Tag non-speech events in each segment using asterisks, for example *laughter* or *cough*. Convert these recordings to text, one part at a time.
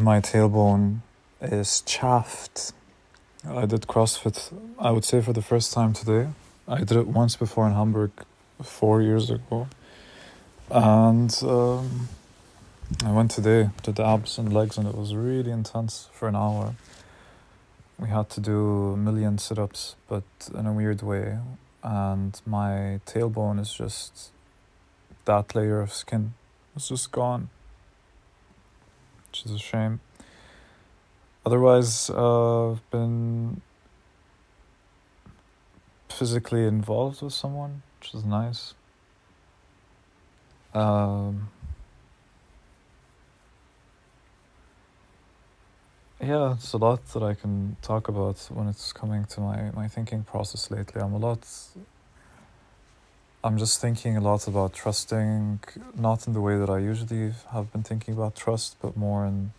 my tailbone is chaffed. I did CrossFit, I would say, for the first time today. I did it once before in Hamburg four years ago. And um, I went today, did abs and legs, and it was really intense for an hour. We had to do a million sit ups, but in a weird way. And my tailbone is just that layer of skin. It's just gone, which is a shame. Otherwise, uh, I've been physically involved with someone, which is nice. Um, yeah, it's a lot that I can talk about when it's coming to my, my thinking process lately. I'm a lot. I'm just thinking a lot about trusting, not in the way that I usually have been thinking about trust, but more in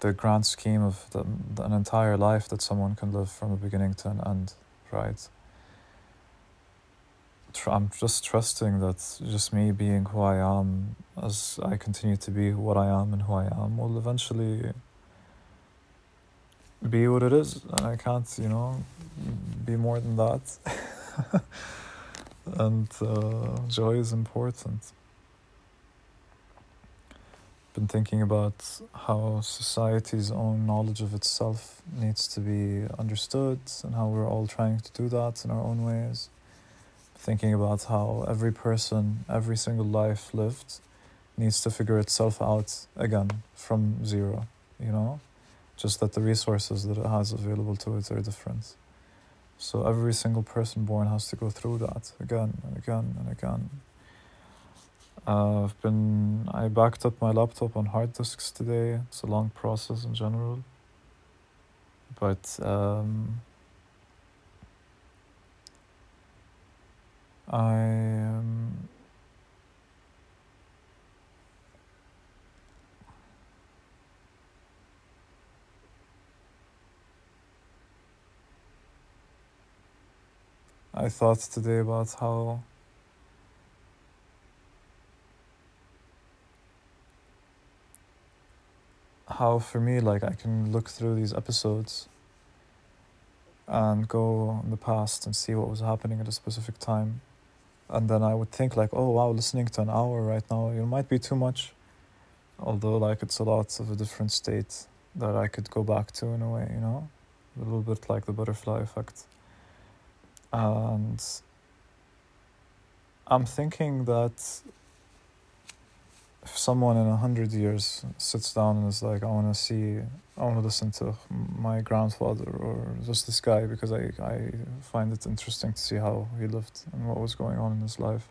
the grand scheme of the, an entire life that someone can live from the beginning to an end, right? I'm just trusting that just me being who I am, as I continue to be what I am and who I am, will eventually be what it is. And I can't, you know, be more than that. *laughs* and uh, joy is important. Been thinking about how society's own knowledge of itself needs to be understood and how we're all trying to do that in our own ways thinking about how every person, every single life lived needs to figure itself out again from zero, you know? Just that the resources that it has available to it are different. So every single person born has to go through that again and again and again. Uh, I've been I backed up my laptop on hard disks today. It's a long process in general, but um, I um, I thought today about how how for me like I can look through these episodes and go in the past and see what was happening at a specific time and then I would think like, oh wow, listening to an hour right now, it might be too much. Although like it's a lot of a different state that I could go back to in a way, you know, a little bit like the butterfly effect. And I'm thinking that if someone in a hundred years sits down and is like, I want to see, I want to listen to my grandfather or just this guy because I, I find it interesting to see how he lived and what was going on in his life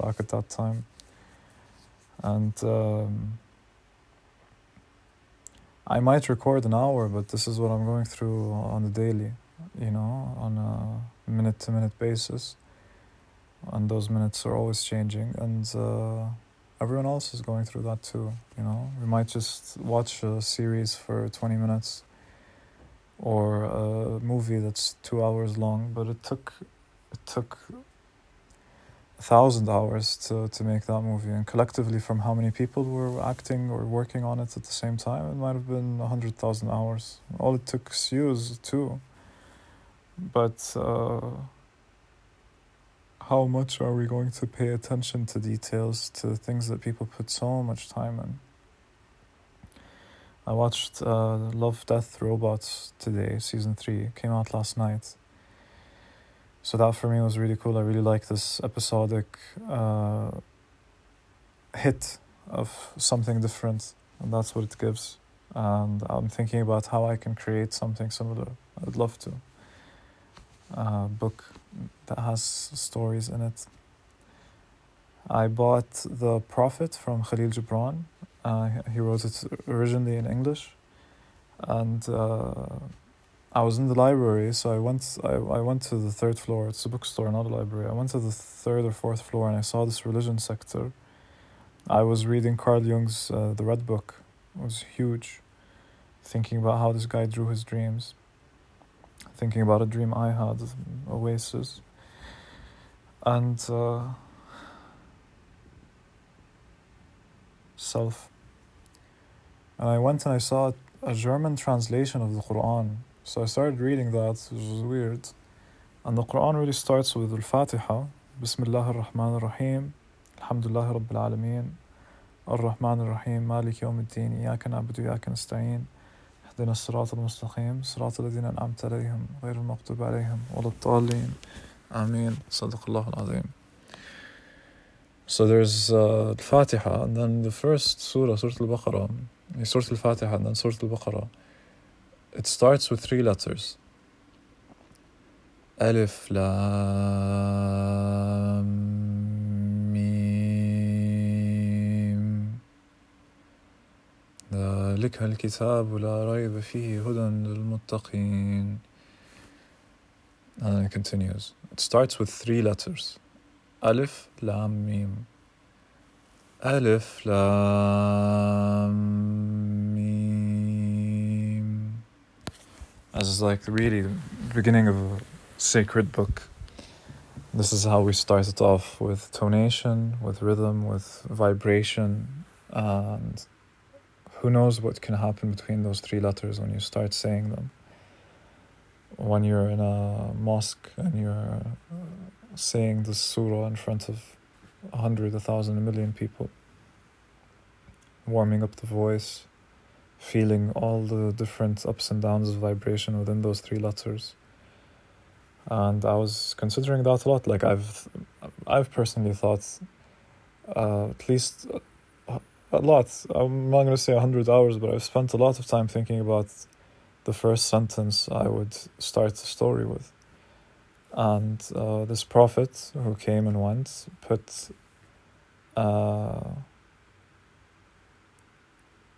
back at that time. And um, I might record an hour, but this is what I'm going through on the daily, you know, on a minute to minute basis. And those minutes are always changing. And, uh, everyone else is going through that too. You know, we might just watch a series for 20 minutes or a movie that's two hours long, but it took it took a thousand hours to, to make that movie, and collectively, from how many people were acting or working on it at the same time, it might have been a hundred thousand hours. All it took is you too, but. Uh, how much are we going to pay attention to details, to things that people put so much time in? I watched uh, Love, Death, Robots today, season three, came out last night. So that for me was really cool. I really like this episodic uh, hit of something different, and that's what it gives. And I'm thinking about how I can create something similar. I'd love to. Uh, book that has stories in it. I bought The Prophet from Khalil Gibran. Uh, he wrote it originally in English, and uh, I was in the library, so I went. I, I went to the third floor. It's a bookstore, not a library. I went to the third or fourth floor, and I saw this religion sector. I was reading Carl Jung's uh, The Red Book. It was huge, thinking about how this guy drew his dreams thinking about a dream I had, Oasis. And uh, self. And I went and I saw a German translation of the Quran. So I started reading that, which was weird. And the Quran really starts with Al Fatiha, Bismillah ar-Rahman ar-Rahim, Alhamdulillah Rabbil Alameen, Ar-Rahman ar-Rahim, Malik Yawm al-Din, Iyaka Na'budu, Iyaka Nasta'in. اهدنا الصراط المستقيم صراط الذين أنعمت عليهم غير المغضوب عليهم ولا الضالين آمين صدق الله العظيم So there's uh, Al-Fatiha and then the first surah, Surah Al-Baqarah, Surah Al-Fatiha and then Surah Al-Baqarah. It starts with three letters. Alif, Lam, ذلك الكتاب لا ريب فيه هدى للمتقين. And then it continues. It starts with three letters. ألف لام ميم ألف لام ميم As like really the beginning of a sacred book. This is how we started off with tonation, with rhythm, with vibration, and who knows what can happen between those three letters when you start saying them. When you're in a mosque and you're saying the surah in front of a hundred, a thousand, a million people, warming up the voice, feeling all the different ups and downs of vibration within those three letters. And I was considering that a lot. Like I've, I've personally thought, uh, at least a, lot. I'm not going to say a hundred hours, but I've spent a lot of time thinking about the first sentence I would start the story with. And uh, this prophet who came and went put uh,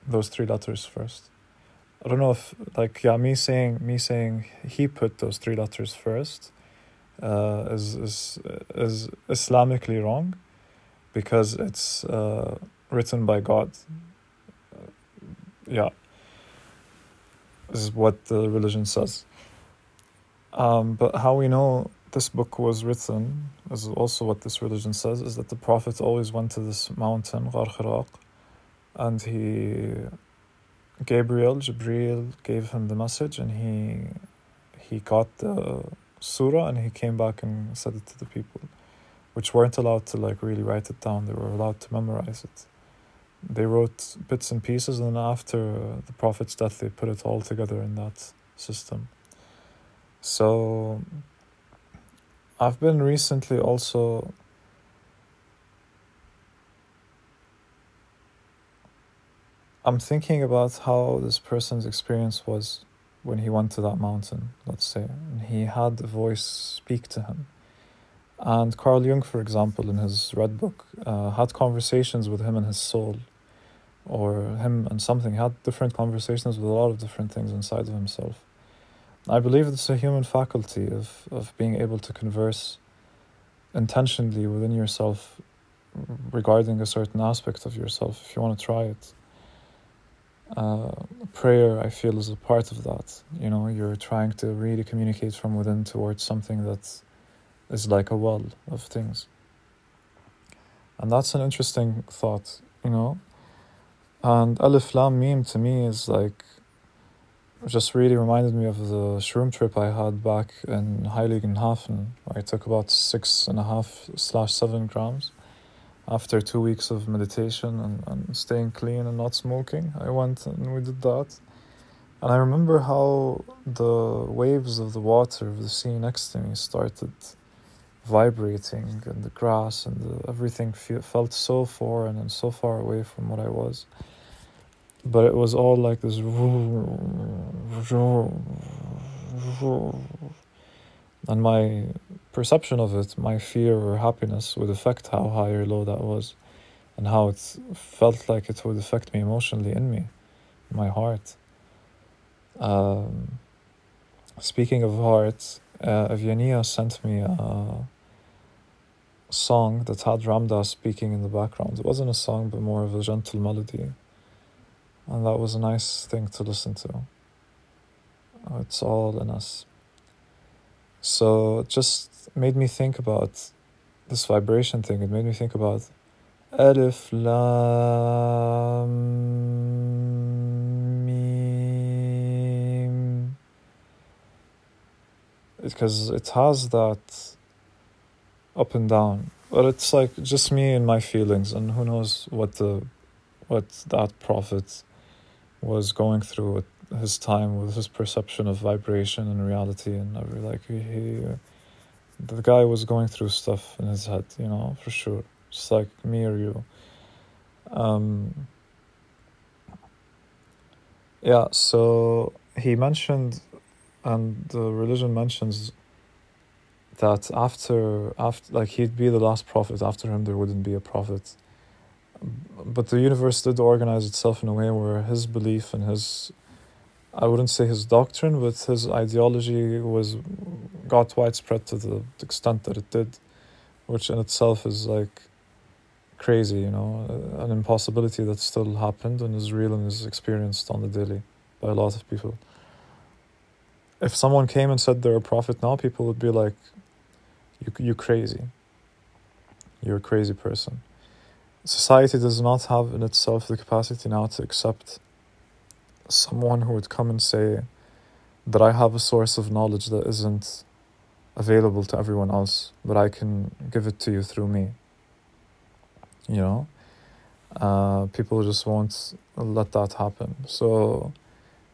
those three letters first. I don't know if like yeah me saying me saying he put those three letters first uh, is is is Islamically wrong because it's uh, written by God. yeah, this is what the religion says. Um, but how we know this book was written is also what this religion says is that the Prophet always went to this mountain, Ghar and he, Gabriel, gave him the message and he, he got the surah and he came back and said it to the people, which weren't allowed to like really write it down. They were allowed to memorize it. They wrote bits and pieces and then after the Prophet's death they put it all together in that system. So I've been recently also I'm thinking about how this person's experience was when he went to that mountain, let's say, and he had a voice speak to him. And Carl Jung, for example, in his Red Book, uh, had conversations with him and his soul, or him and something, had different conversations with a lot of different things inside of himself. I believe it's a human faculty of, of being able to converse intentionally within yourself regarding a certain aspect of yourself if you want to try it. Uh, prayer, I feel, is a part of that. You know, you're trying to really communicate from within towards something that is like a well of things. And that's an interesting thought, you know. And Alif Lam Mim to me is like just really reminded me of the shroom trip I had back in Heiligenhafen, I took about six and a half slash seven grams. After two weeks of meditation and, and staying clean and not smoking, I went and we did that. And I remember how the waves of the water of the sea next to me started vibrating, and the grass and the, everything fe- felt so foreign and so far away from what I was but it was all like this and my perception of it my fear or happiness would affect how high or low that was and how it felt like it would affect me emotionally in me my heart. Um, speaking of heart uh, sent me a song that had Ram Dass speaking in the background. It wasn't a song but more of a gentle melody and that was a nice thing to listen to. It's all in us. So it just made me think about this vibration thing. It made me think about Alif Lam Because it has that up and down. But it's like just me and my feelings, and who knows what the what that prophet was going through his time with his perception of vibration and reality and every like he, he the guy was going through stuff in his head you know for sure. Just like me or you. Um yeah so he mentioned and the religion mentions that after after like he'd be the last prophet. After him there wouldn't be a prophet but the universe did organize itself in a way where his belief and his I wouldn't say his doctrine, but his ideology was got widespread to the extent that it did, which in itself is like crazy, you know, uh, an impossibility that still happened and is real and is experienced on the daily by a lot of people. If someone came and said they're a prophet now, people would be like, "You, you crazy. You're a crazy person." Society does not have in itself the capacity now to accept someone who would come and say that I have a source of knowledge that isn't available to everyone else, but I can give it to you through me. You know, uh, people just won't let that happen. So,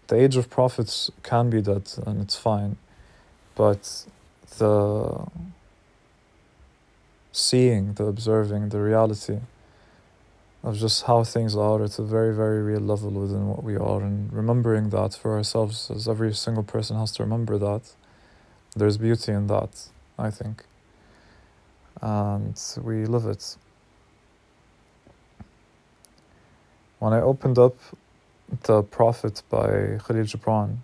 the age of prophets can be dead, and it's fine, but the seeing, the observing, the reality of just how things are at a very, very real level within what we are, and remembering that for ourselves, as every single person has to remember that. There's beauty in that, I think. And we live it. When I opened up The Prophet by Khalil Gibran,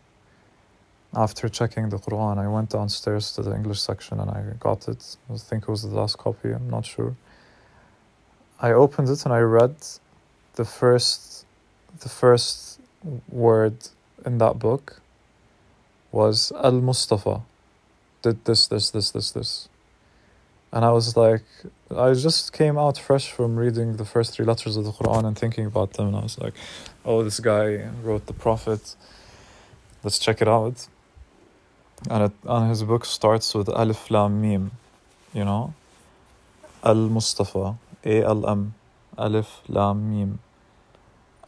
after checking the Quran, I went downstairs to the English section and I got it. I think it was the last copy, I'm not sure I opened it and I read the first the first word in that book was Al Mustafa did this this this this this. And I was like I just came out fresh from reading the first three letters of the Quran and thinking about them. And I was like oh this guy wrote the prophet. Let's check it out. And it, and his book starts with Alif Lam Mim you know? Al Mustafa ALM, Alif Lam Mim.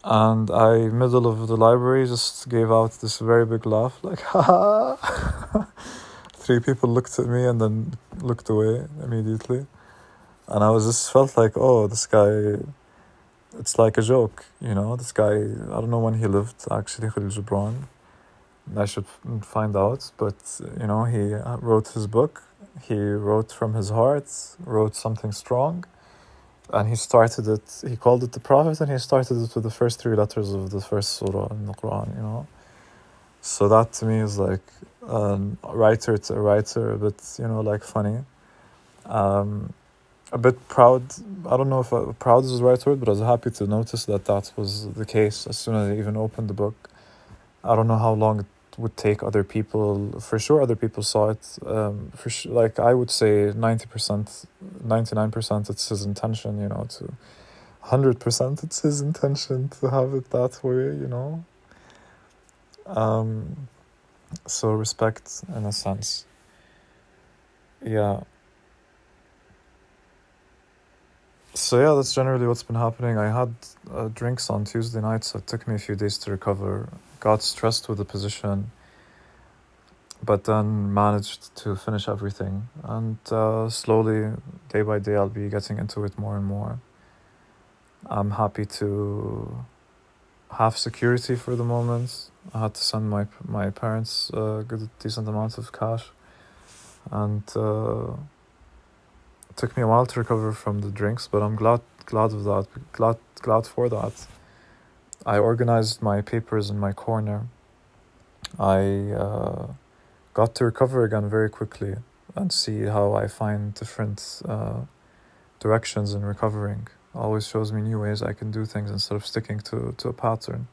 And I, middle of the library, just gave out this very big laugh, like, *laughs* ha ha. Three people looked at me and then looked away immediately. And I was just felt like, oh, this guy, it's like a joke, you know? This guy, I don't know when he lived, actually, Khalil Gibran. I should find out, but, you know, he wrote his book. He wrote from his heart, wrote something strong and he started it he called it the prophet and he started it with the first three letters of the first surah in the quran you know? So that to me is like a writer to a writer a bit you know like funny. Um, a bit proud i don't know if uh, proud is the right word but i was happy to notice that that was the case as soon as i even opened the book. I don't know how long it would take other people for sure other people saw it um, for sure like i would say 90% 99% it's his intention you know to 100% it's his intention to have it that way you know? Um, so respect in a sense. Yeah. So yeah that's generally what's been happening. I had uh, drinks on tuesday night so it took me a few days to recover got stressed with the position, but then managed to finish everything. And uh, slowly, day by day, I'll be getting into it more and more. I'm happy to have security for the moment. I had to send my my parents a good decent amount of cash, and uh, it took me a while to recover from the drinks. But I'm glad glad of that. Glad glad for that. I organized my papers in my corner. I uh, got to recover again very quickly and see how I find different uh, directions in recovering. Always shows me new ways I can do things instead of sticking to, to a pattern.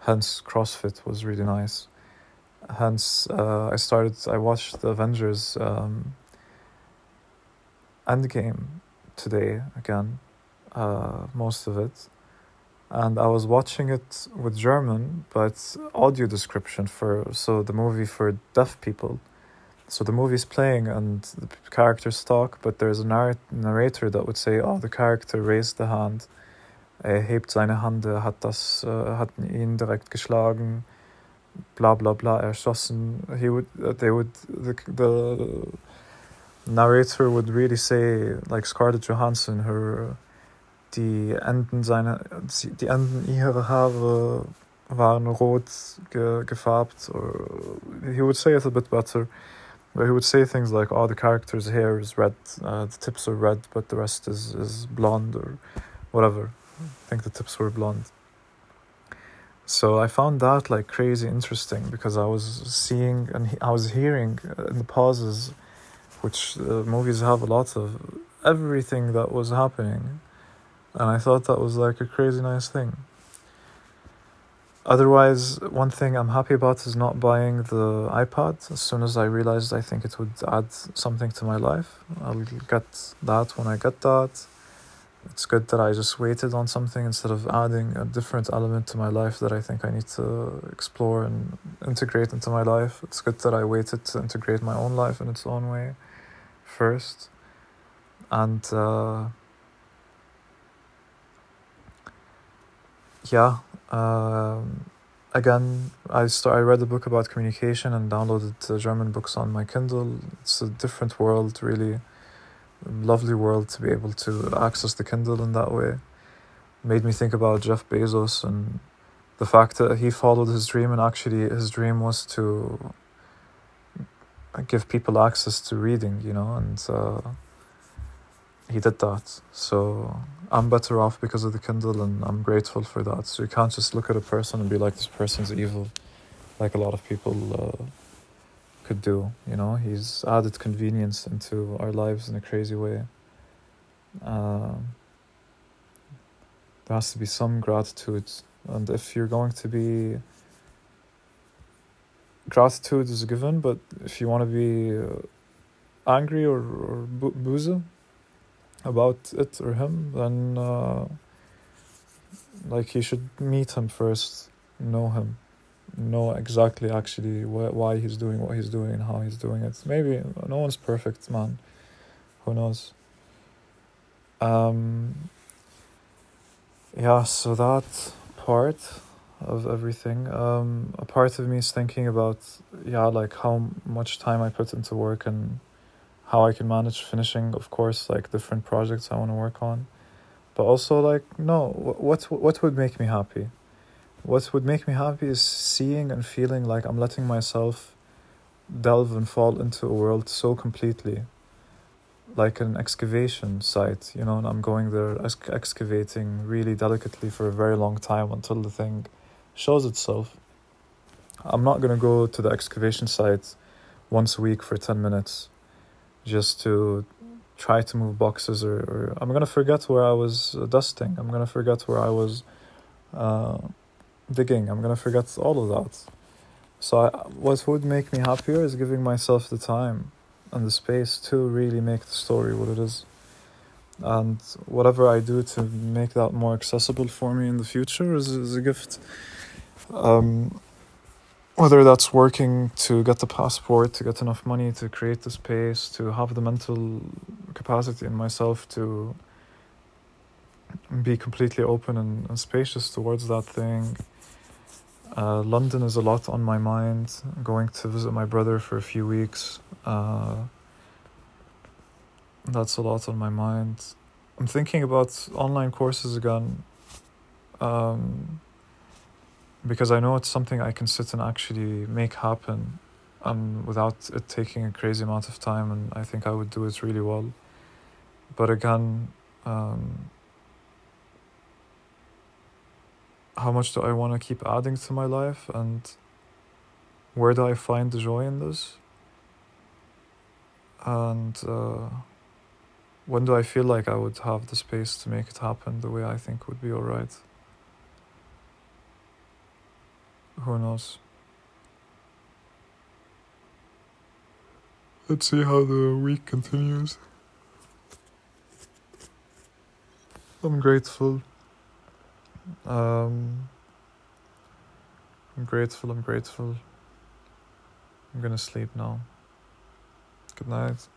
Hence, CrossFit was really nice. Hence, uh, I started, I watched the Avengers um, Endgame today again, uh, most of it and I was watching it with German, but audio description for so the movie for deaf people. so the movie's playing and the characters talk, but there's a narr- narrator that would say, "Oh, the character raised the hand. Er hebt seine Hand, hat das, uh, hat ihn direkt geschlagen, bla bla bla, erschossen." He would, uh, they would, the, the narrator would really say, like Scarlett Johansson, her, die Enden seiner, die Enden ihrer Haare waren rot ge, gefärbt, or he would say it a bit better. But he would say things like, "Oh, the character's hair is red, uh, the tips are red, but the rest is is blonde or whatever." I think the tips were blonde. So I found that like crazy interesting because I was seeing and he, I was hearing in the pauses, which uh, movies have a lot of, everything that was happening, and I thought that was like a crazy nice thing. Otherwise, one thing I'm happy about is not buying the iPad. As soon as I realized I think it would add something to my life, I'll get that when I get that. It's good that I just waited on something instead of adding a different element to my life that I think I need to explore and integrate into my life. It's good that I waited to integrate my own life in its own way first. And uh, yeah, um, again, I start, I read a book about communication and downloaded uh, German books on my Kindle. It's a different world, really lovely world to be able to access the Kindle in that way. Made me think about Jeff Bezos and the fact that he followed his dream, and actually his dream was to give people access to reading, you know, and uh, he did that. So I'm better off because of the Kindle, and I'm grateful for that. So you can't just look at a person and be like, this person's evil, like a lot of people uh, could do. You know, he's added convenience into our lives in a crazy way. Um, there has to be some gratitude, and if you're going to be gratitude is given, but if you want to be uh, angry or, or boozy about it or him, then uh, like you should meet him first, know him, know exactly actually wh- why he's doing what he's doing and how he's doing it. Maybe no one's perfect, man. Who knows? Um, yeah, so that part of everything. Um, a part of me is thinking about, yeah, like how much time I put into work and how I can manage finishing, of course, like different projects I want to work on. But also, like, no, what, what would make me happy? What would make me happy is seeing and feeling like I'm letting myself delve and fall into a world so completely. Like an excavation site, you know, and I'm going there ex- excavating really delicately for a very long time until the thing shows itself. I'm not to go to the excavation site once a week for 10 minutes just to try to move boxes or, or I'm to forget where I was uh, dusting. I'm to forget where I was uh, digging. I'm to forget all of that. So I, what would make me happier is giving myself the time and the space to really make the story what it is. And whatever I do to make that more accessible for me in the future is, is a gift. Um, whether that's working to get the passport, to get enough money to create the space, to have the mental capacity in myself to be completely open and, and spacious towards that thing. Uh, London is a lot on my mind. I'm going to visit my brother for a few weeks. Uh, that's a lot on my mind. I'm thinking about online courses again. Um, because I know it's something I can sit and actually make happen um, without it taking a crazy amount of time, and I think I would do it really well. But again, um, how much do I want to keep adding to my life, and where do I find the joy in this? And uh, when do I feel like I would have the space to make it happen the way I think would be alright? Who knows? Let's see how the week continues. I'm grateful. Um, I'm grateful, I'm grateful. I'm gonna sleep now. Good night.